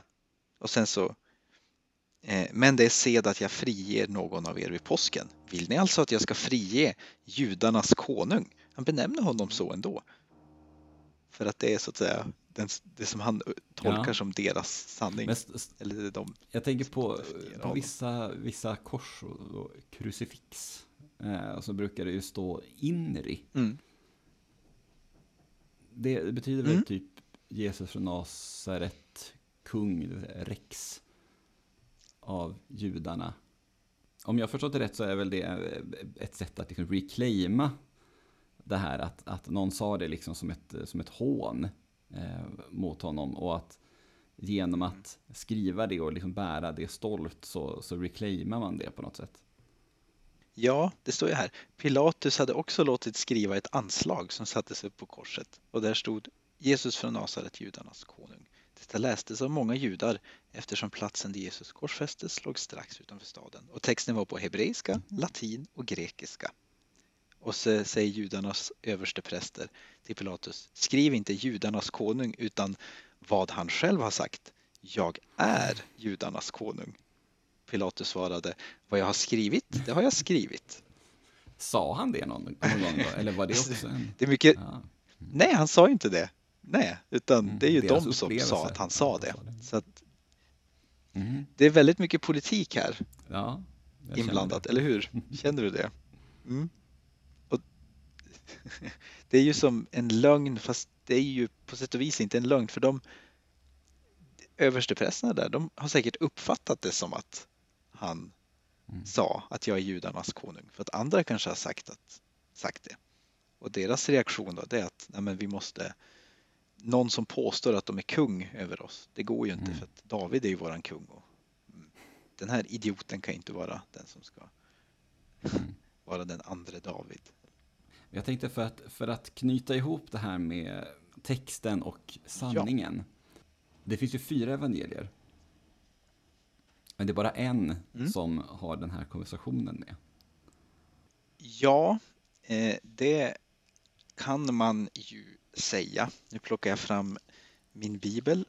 Och sen så eh, Men det är sed att jag friger någon av er vid påsken. Vill ni alltså att jag ska frige judarnas konung? Han benämner honom så ändå. För att det är så att säga den, det som han tolkar Ja. som deras sanning. Men Eller de. jag tänker på, Definiera på vissa, vissa kors och, och krucifix. Eh, så brukar det ju stå inri. Mm. Det betyder väl Mm. typ Jesus från Nasaret, kung, rex av judarna. Om jag förstått det rätt så är väl det ett sätt att liksom reclaima det här att, att någon sa det liksom som ett, som ett hån eh, mot honom och att genom att skriva det och liksom bära det stolt så, så reclaimar man det på något sätt. Ja, det står ju här. Pilatus hade också låtit skriva ett anslag som sattes upp på korset och där stod Jesus från Nasaret, judarnas konung. Detta lästes av många judar eftersom platsen där Jesus korsfästes låg strax utanför staden och texten var på hebreiska, latin och grekiska. Och så säger judarnas överstepräster till Pilatus, skriv inte judarnas konung utan vad han själv har sagt. Jag är judarnas konung. Pilatus svarade, vad jag har skrivit, det har jag skrivit. Sa han det någon, någon gång då? Eller var det också en... Det är mycket, Ja. nej han sa inte det. Nej, utan Mm, det är ju de som sa att han sa det. Så att Mhm. det är väldigt mycket politik här. Ja, inblandat, eller hur? Känner du det? Mm. Och det är ju som en lögn, fast det är ju på sätt och vis inte en lögn, för de översteprästerna där, de har säkert uppfattat det som att han mm. sa att jag är judarnas konung, för att andra kanske har sagt, att, sagt det. Och deras reaktion då, det är att nej, men vi måste någon som påstår att de är kung över oss. Det går ju inte mm. för att David är ju våran kung. Och mm, den här idioten kan inte vara den som ska mm. vara den andra David. Jag tänkte för att, för att knyta ihop det här med texten och sanningen. Ja. Det finns ju fyra evangelier. Men det är bara en mm. som har den här konversationen med. Ja, eh, det kan man ju säga. Nu plockar jag fram min bibel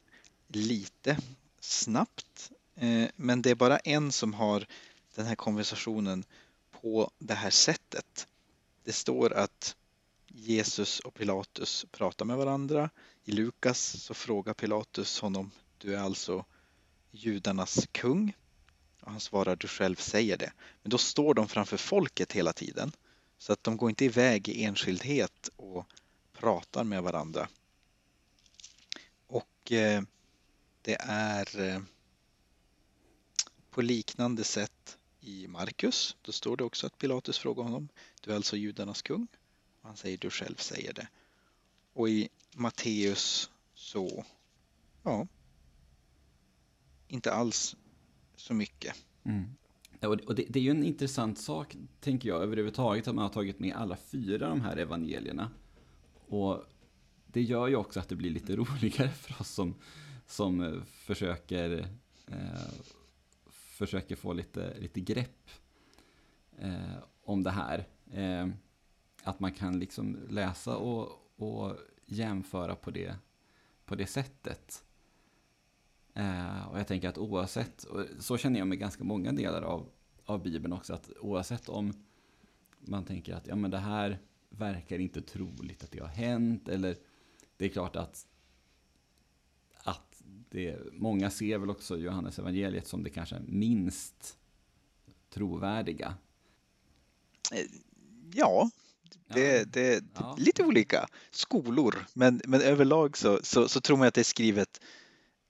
lite snabbt. Eh, men det är bara en som har den här konversationen på det här sättet. Det står att Jesus och Pilatus pratar med varandra. I Lukas så frågar Pilatus honom, du är alltså judarnas kung? Och han svarar, du själv säger det. Men då står de framför folket hela tiden. Så att de går inte iväg i enskildhet och pratar med varandra. Och eh, det är eh, på liknande sätt i Markus. Då står det också att Pilatus frågar honom, du är alltså judarnas kung? Och han säger, du själv säger det. Och i Matteus så, ja, inte alls så mycket. Mm. Och det, det, är ju en intressant sak, tänker jag, överhuvudtaget att man har tagit med alla fyra de här evangelierna. Och det gör ju också att det blir lite roligare för oss som, som eh, försöker, eh, försöker få lite, lite grepp eh, om det här. Eh, att man kan liksom läsa och, och jämföra på det, på det sättet. Eh, och jag tänker att oavsett, och så känner jag med ganska många delar av, av Bibeln också, att oavsett om man tänker att ja, men det här verkar inte troligt att det har hänt. Eller det är klart att, att det, många ser väl också Johannes evangeliet som det kanske minst trovärdiga. Eh, ja, det, ja. det, det ja. lite olika skolor, men, men överlag så, så, så, tror man att det är skrivet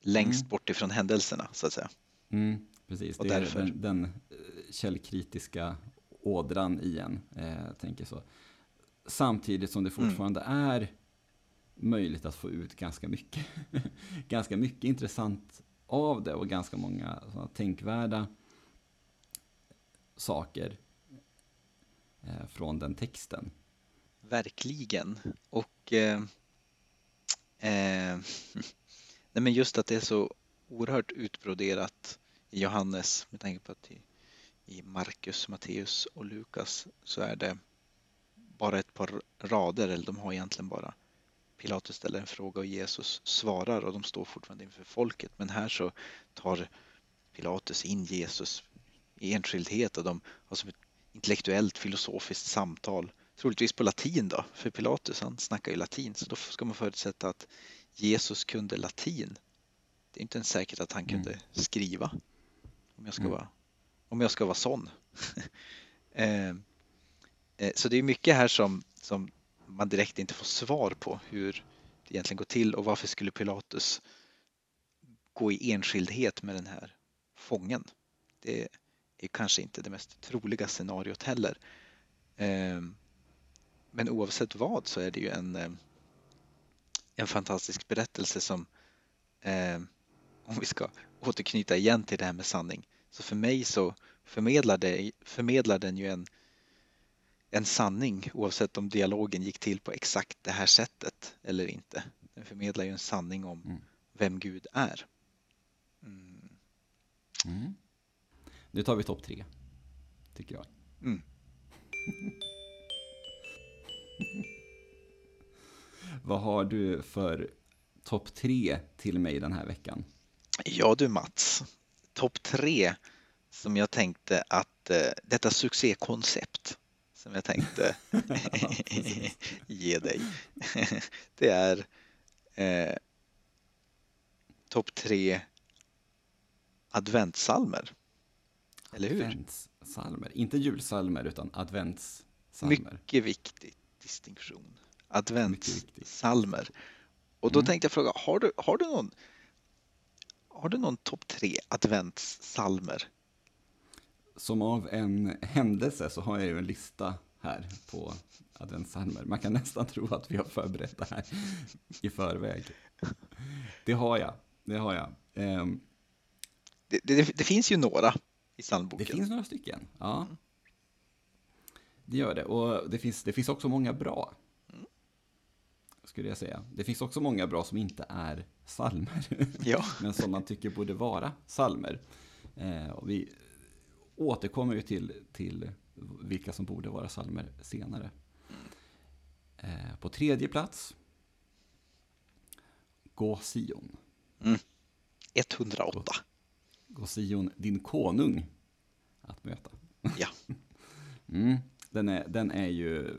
längst mm. bort ifrån händelserna så att säga. Mm, precis, Och det därför. är den, den eh, källkritiska ådran i en, eh, tänker så. Samtidigt som det mm. fortfarande mm. är möjligt att få ut ganska mycket, ganska mycket intressant av det och ganska många tänkvärda saker eh, från den texten. Verkligen. Och eh, eh, nej men just att det är så oerhört utbroderat i Johannes med tanke på att i, i Markus, Matteus och Lukas så är det bara ett par rader, eller de har egentligen bara Pilatus ställer en fråga och Jesus svarar och de står fortfarande inför folket. Men här så tar Pilatus in Jesus i enskildhet och de har som ett intellektuellt filosofiskt samtal. Troligtvis på latin då, för Pilatus han snackar ju latin så då ska man förutsätta att Jesus kunde latin. Det är inte ens säkert att han kunde mm. skriva. Om jag ska mm. vara, om jag ska vara sån. eh, Eh, så det är mycket här som, som man direkt inte får svar på hur det egentligen går till och varför skulle Pilatus gå i enskildhet med den här fången? Det är kanske inte det mest troliga scenariot heller. Eh, men oavsett vad så är det ju en, eh, en fantastisk berättelse som, om vi ska återknyta igen till det här med sanning, så för mig så förmedlar, det, förmedlar den ju en en sanning oavsett om dialogen gick till på exakt det här sättet eller inte. Den förmedlar ju en sanning om mm. vem Gud är. Mm. Mm. Nu tar vi topp tre, tycker jag. Vad har du för topp tre till mig den här veckan? Ja du Mats, topp tre som jag tänkte att eh, detta succékoncept som jag tänkte ge dig. Det är eh, topp tre adventssalmer. Eller hur? Advents, adventssalmer. Inte julsalmer utan adventssalmer. Mycket viktig distinktion. Adventssalmer. Och då Mm. tänkte jag fråga, har du, har du någon, har du någon topp tre adventssalmer? Som av en händelse så har jag ju en lista här på adventssalmer. Man kan nästan tro att vi har förberett det här i förväg. Det har jag. Det har jag. Ehm, Det, det, det finns ju några i Det psalmboken. finns några stycken, ja. Det gör det. Och det finns, det finns också många bra. Skulle jag säga. Det finns också många bra som inte är salmer. Ja. men som man tycker borde vara salmer. Eh, och vi återkommer ju till, till vilka som borde vara salmer senare. Eh, på tredje plats. Gå Sion. 108. Gå Sion, din konung att möta. Ja. Mm. Den, är, den är ju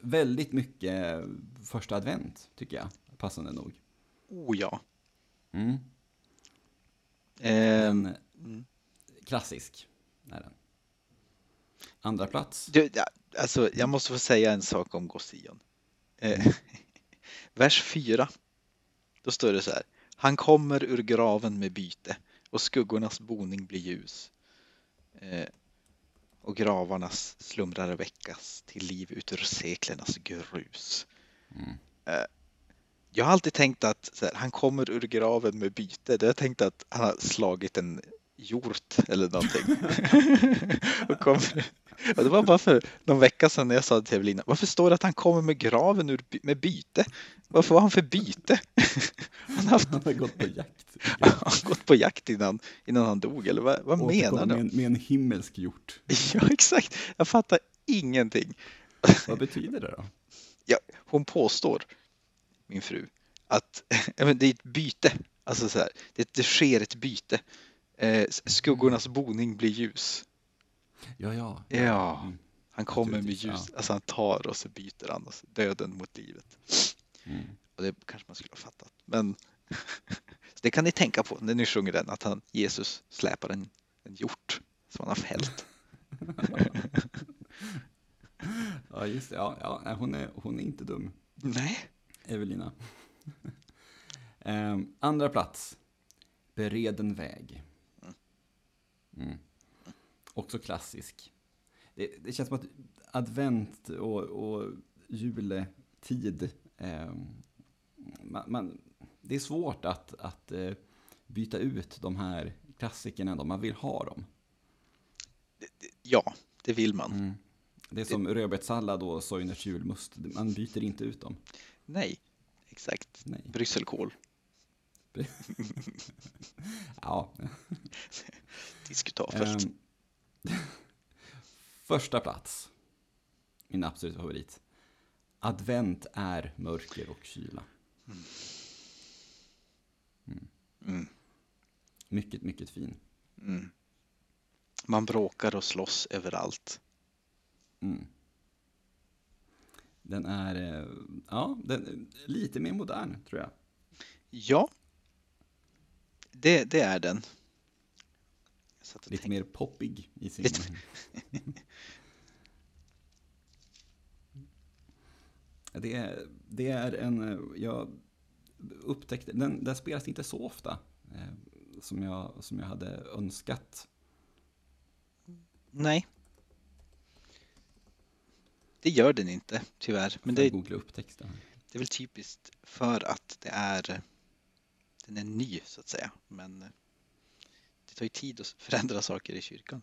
väldigt mycket första advent, tycker jag. Passande nog. Oh ja. Mm. Den, mm. klassisk är den. Andra plats. du, alltså, jag måste få säga en sak om Gosion. Eh, vers 4. Då står det så här. Han kommer ur graven med byte och skuggornas boning blir ljus. Eh, och gravarnas slumrare väckas till liv ut ur seklernas grus. Mm. Jag har alltid tänkt att här, han kommer ur graven med byte. Jag tänkt att han har slagit en hjort eller någonting. och, kommer, och det var bara för någon vecka sedan när jag sa till Evelina, varför står det att han kommer med graven ur, med byte? Varför var han för byte? han har haft, Han har gått på jakt. han har gått på jakt innan, innan han dog, eller vad, vad menar du? med, en- med en himmelsk hjort. Ja, exakt. Jag fattar ingenting. Vad betyder det då? Ja, hon påstår, min fru, att det är ett byte. Alltså så här, det, det sker ett byte. Eh, skuggornas boning blir ljus. Ja, ja. Ja. Mm. Han kommer med ljus, ja. alltså han tar och så byter han och så döden mot livet. Mm. Och det kanske man skulle ha fattat. Men det kan ni tänka på när ni sjunger den, att han, Jesus släpar en, en hjort som han har fällt. Ja, just det. Ja, ja, hon, är, hon är inte dum, Nej. Evelina. Ehm, andra plats. Bereden väg. Mm. Också klassisk. Det, det känns som att advent och, och juletid, ehm, man, man, det är svårt att, att eh, byta ut de här klassikerna ändå. Man vill ha dem. Ja, det vill man. Mm. Det är som rödbetssallad och Soiners julmust. Man byter inte ut dem. Nej, exakt. Nej. Brysselkål, Ja. diskutabelt. Ehm, första plats. Min absoluta favorit. Advent är mörker och kyla. Mm, Mycket, mycket fin. mm. Man bråkar och slåss överallt. Mm. Den är, eh, ja, den lite mer modern tror jag. Ja, det, det är den. Lite tänkte- mer poppig i sin... Lite- det, är, det är en, eh, jag upptäckte, den, den spelas inte så ofta eh, som, jag, som jag hade önskat. Nej. Det gör den inte, tyvärr. Men det, googla upp texten. det är väl typiskt för att det är den är ny, så att säga. Men eh, det tar ju tid att förändra saker i kyrkan.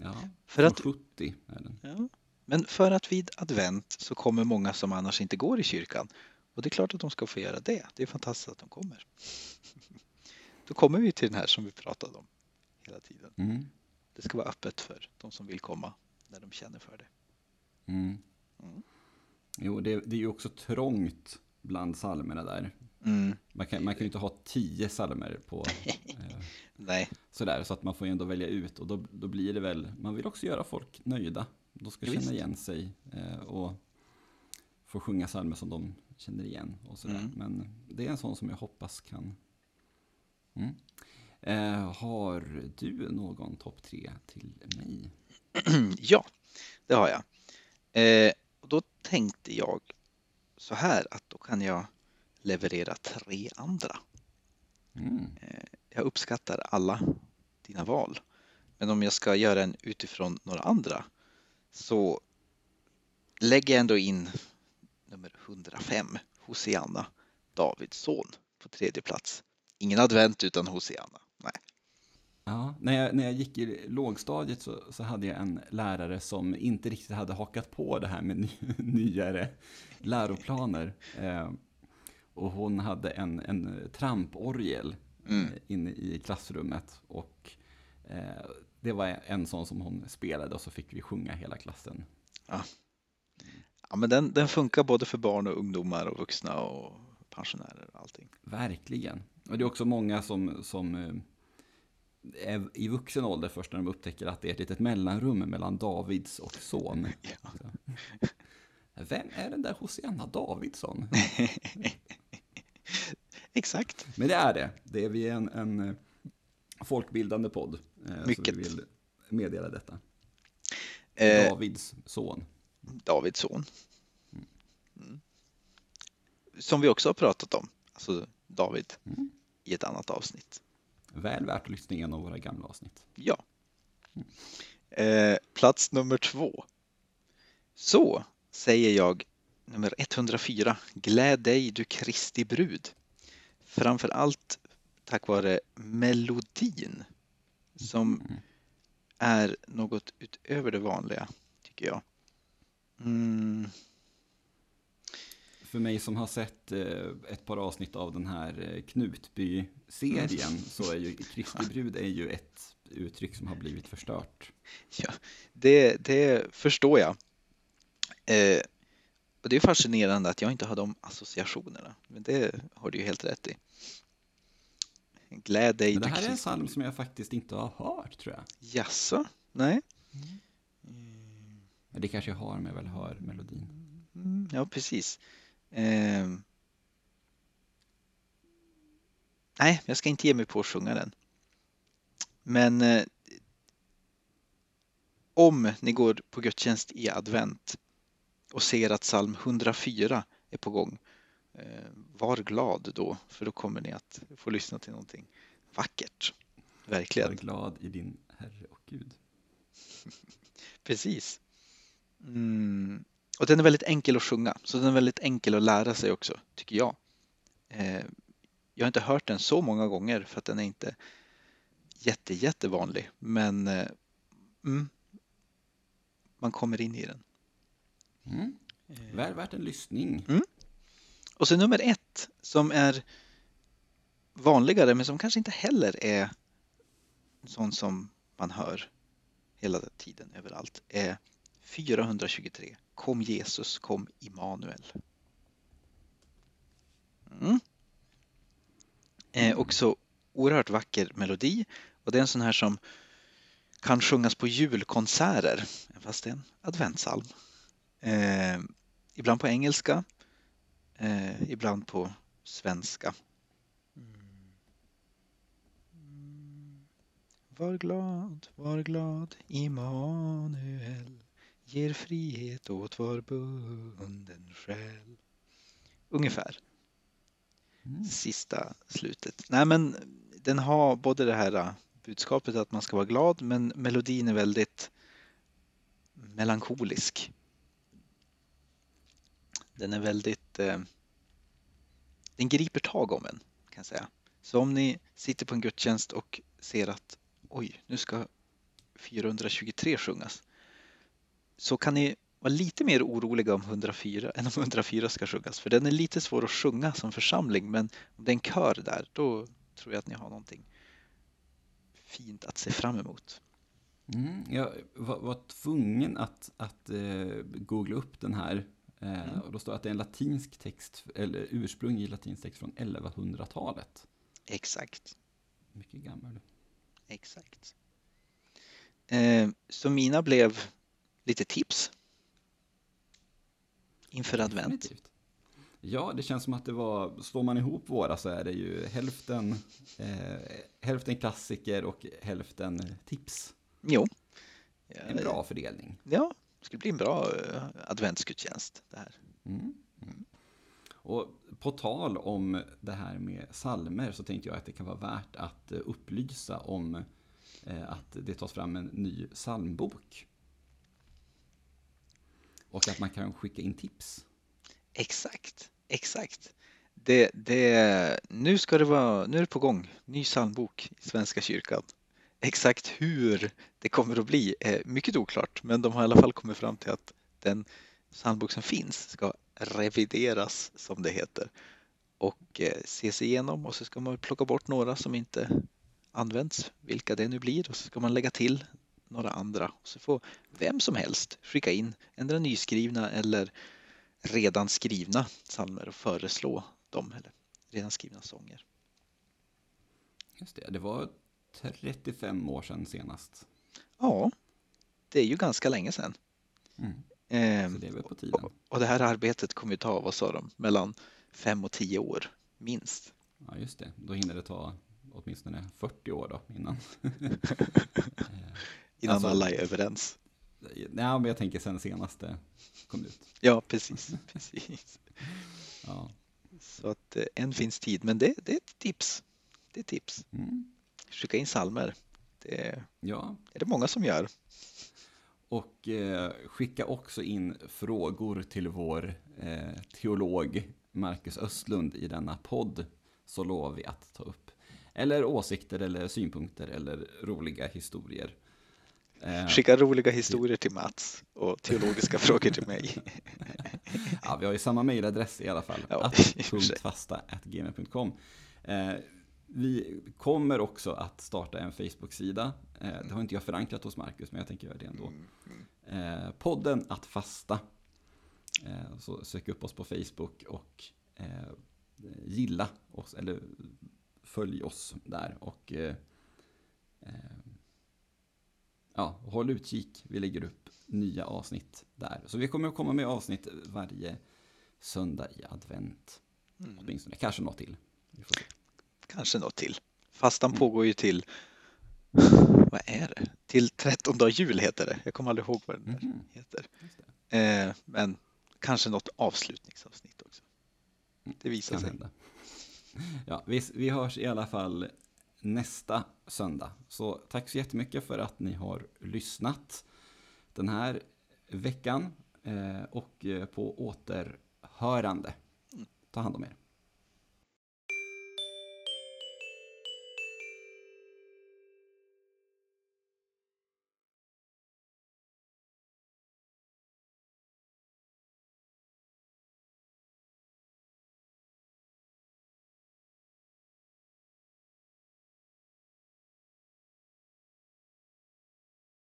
Ja, För att, 70 är den. ja, men för att vid advent så kommer många som annars inte går i kyrkan. Och det är klart att de ska få göra det. Det är fantastiskt att de kommer. Då kommer vi till den här som vi pratade om hela tiden. Mm. Det ska vara öppet för de som vill komma när de känner för det. Mm. Mm. Jo, det, det är ju också trångt bland psalmerna där. Mm. Man kan, man kan ju inte ha tio psalmer på eh, Nej, sådär, så att man får ju ändå välja ut. Och då, då blir det väl, man vill också göra folk nöjda. De ska Ja, känna visst. igen sig eh, och få sjunga psalmer som de känner igen. Och sådär. Mm. Men det är en sån som jag hoppas kan... Mm. Eh, har du någon topp tre till mig? ja, det har jag. Eh, och då tänkte jag så här att då kan jag leverera tre andra. Mm. Eh, jag uppskattar alla dina val. Men om jag ska göra en utifrån några andra så lägger jag ändå in nummer 105, Hosianna Davidsson på tredje plats. Ingen advent utan Hosianna. Ja, när, jag, när jag gick i lågstadiet så, så hade jag en lärare som inte riktigt hade hakat på det här med ny, nyare läroplaner. Eh, och hon hade en, en tramporgel Mm. eh, inne i klassrummet. Och eh, det var en sån som hon spelade och så fick vi sjunga hela klassen. Ja, men den, den funkar både för barn och ungdomar och vuxna och pensionärer och allting. Verkligen. Och det är också många som, som eh, i vuxen ålder först när de upptäcker att det är ett litet mellanrum mellan Davids och son. Ja. Vem är den där Hosianna Davidsson? Exakt. Men det är det. Det är vi en, en eh, folkbildande podd. eh, Mycket. Så vi vill meddela detta. Eh, Davids son. Davids son. Mm. Som vi också har pratat om, alltså David, Mm. i ett annat avsnitt. Väl värt att lyssna igenom våra gamla avsnitt. Ja. Eh, plats nummer två. Så säger jag nummer 104. Gläd dig du Kristi brud. Framför allt tack vare melodin som Mm. är något utöver det vanliga tycker jag. Mm, För mig som har sett eh, ett par avsnitt av den här eh, Knutby-serien så är ju Kristi brud är ju ett uttryck som har blivit förstört. ja, det, det förstår jag. Eh, och det är fascinerande att jag inte har de associationerna. Men det har du ju helt rätt i. Gläd dig Men det här är en psalm som jag faktiskt inte har hört tror jag. Jaså? Nej? Men Det kanske jag har om jag väl hör melodin. Mm, ja, precis. Ehm. Nej, jag ska inte ge mig på att sjunga den. Men eh, om ni går på gudstjänst i advent och ser att psalm 104 är på gång, eh, var glad då, för då kommer ni att få lyssna till någonting vackert. Var Verkligen. glad i din Herre och Gud. Precis. Mm. Och den är väldigt enkel att sjunga, så den är väldigt enkel att lära sig också, tycker jag. Eh, jag har inte hört den så många gånger för att den är inte jätte, jättevanlig, men eh, mm, man kommer in i den. Mm. Eh, Väl värt en lyssning. Och så nummer ett som är vanligare men som kanske inte heller är sån som man hör hela tiden överallt är 423. Kom Jesus, kom Immanuel. Mm. Eh, också oerhört vacker melodi och det är en sån här som kan sjungas på julkonserter fast det är en adventsalm. Eh, ibland på engelska Eh, ibland på svenska. Var glad, var glad, Immanuel ger frihet åt var bunden själ. Ungefär Mm. sista slutet. Nej men den har både det här äh, budskapet att man ska vara glad men melodin är väldigt melankolisk. Den är väldigt eh, den griper tag om en kan jag säga. Så om ni sitter på en gudstjänst och ser att oj, nu ska 423 sjungas så kan ni vara lite mer oroliga om 104 än om 104 ska sjungas för den är lite svår att sjunga som församling men om det är en kör där då tror jag att ni har någonting fint att se fram emot. Mm, jag var, var tvungen att, att eh, googla upp den här. Eh, Mm. Och då står det att det är en latinsk text, eller ursprung i latinsk text från 1100-talet. Exakt, Mycket gammal. exakt. Eh, så mina blev lite tips inför advent. Definitivt. Ja, det känns som att det var, slår man ihop våra så är det ju hälften, eh, hälften klassiker och hälften tips. Jo. En bra fördelning. Ja, det skulle bli en bra uh, adventsgudstjänst det här. Mm. Mm. Och på tal om det här med salmer så tänkte jag att det kan vara värt att eh, upplysa om eh, att det tas fram en ny psalmbok. Och att man kan skicka in tips. Exakt, exakt. Det, det, nu, ska det vara, nu är det på gång, ny psalmbok i Svenska kyrkan. Exakt hur det kommer att bli är mycket oklart, men de har i alla fall kommit fram till att den psalmbok som finns ska revideras som det heter och eh, ses igenom och så ska man plocka bort några som inte används, vilka det nu blir och så ska man lägga till några andra. Så får vem som helst skicka in ändra nyskrivna eller redan skrivna psalmer och föreslå dem eller redan skrivna sånger. Just det, det var 35 år sedan senast. Ja, det är ju ganska länge sedan. Mm. Eh, Så det är väl på tiden. Och, och det här arbetet kommer ju ta, vad sa de, mellan fem och tio år minst. Ja, just det. Då hinner det ta åtminstone 40 år då innan. innan alltså, alla är överens. Nej, men jag tänker sen senaste kom ut. Ja, precis. precis. Ja. Så att eh, än finns tid, men det, det är ett tips. Det är tips. Mm. Skicka in salmer. Det ja. är det många som gör. Och eh, skicka också in frågor till vår eh, teolog Marcus Östlund i denna podd. Så lovar vi att ta upp. Eller åsikter eller synpunkter eller roliga historier. Eh, skicka roliga historier till Mats och teologiska frågor till mig. ja, vi har ju samma mejladress i alla fall. Ja, eh, Vi kommer också att starta en Facebook-sida. Eh, det har inte jag förankrat hos Marcus, men jag tänker göra det ändå. Mm, mm. Podden Att Fasta. Så sök upp oss på Facebook och gilla oss, eller följ oss där. Och ja, håll utkik. Vi lägger upp nya avsnitt där. Så vi kommer att komma med avsnitt varje söndag i advent. Mm. Åtminstone, kanske något till. Kanske något till. Fastan mm. pågår ju till, vad är det? Till 13 jul heter det. Jag kommer aldrig ihåg vad den mm. heter. Eh, men kanske något avslutningsavsnitt också. Mm, det visar sig. Hända. Ja, vi, vi hörs i alla fall nästa söndag. Så tack så jättemycket för att ni har lyssnat den här veckan eh, och eh, på återhörande. Ta hand om er.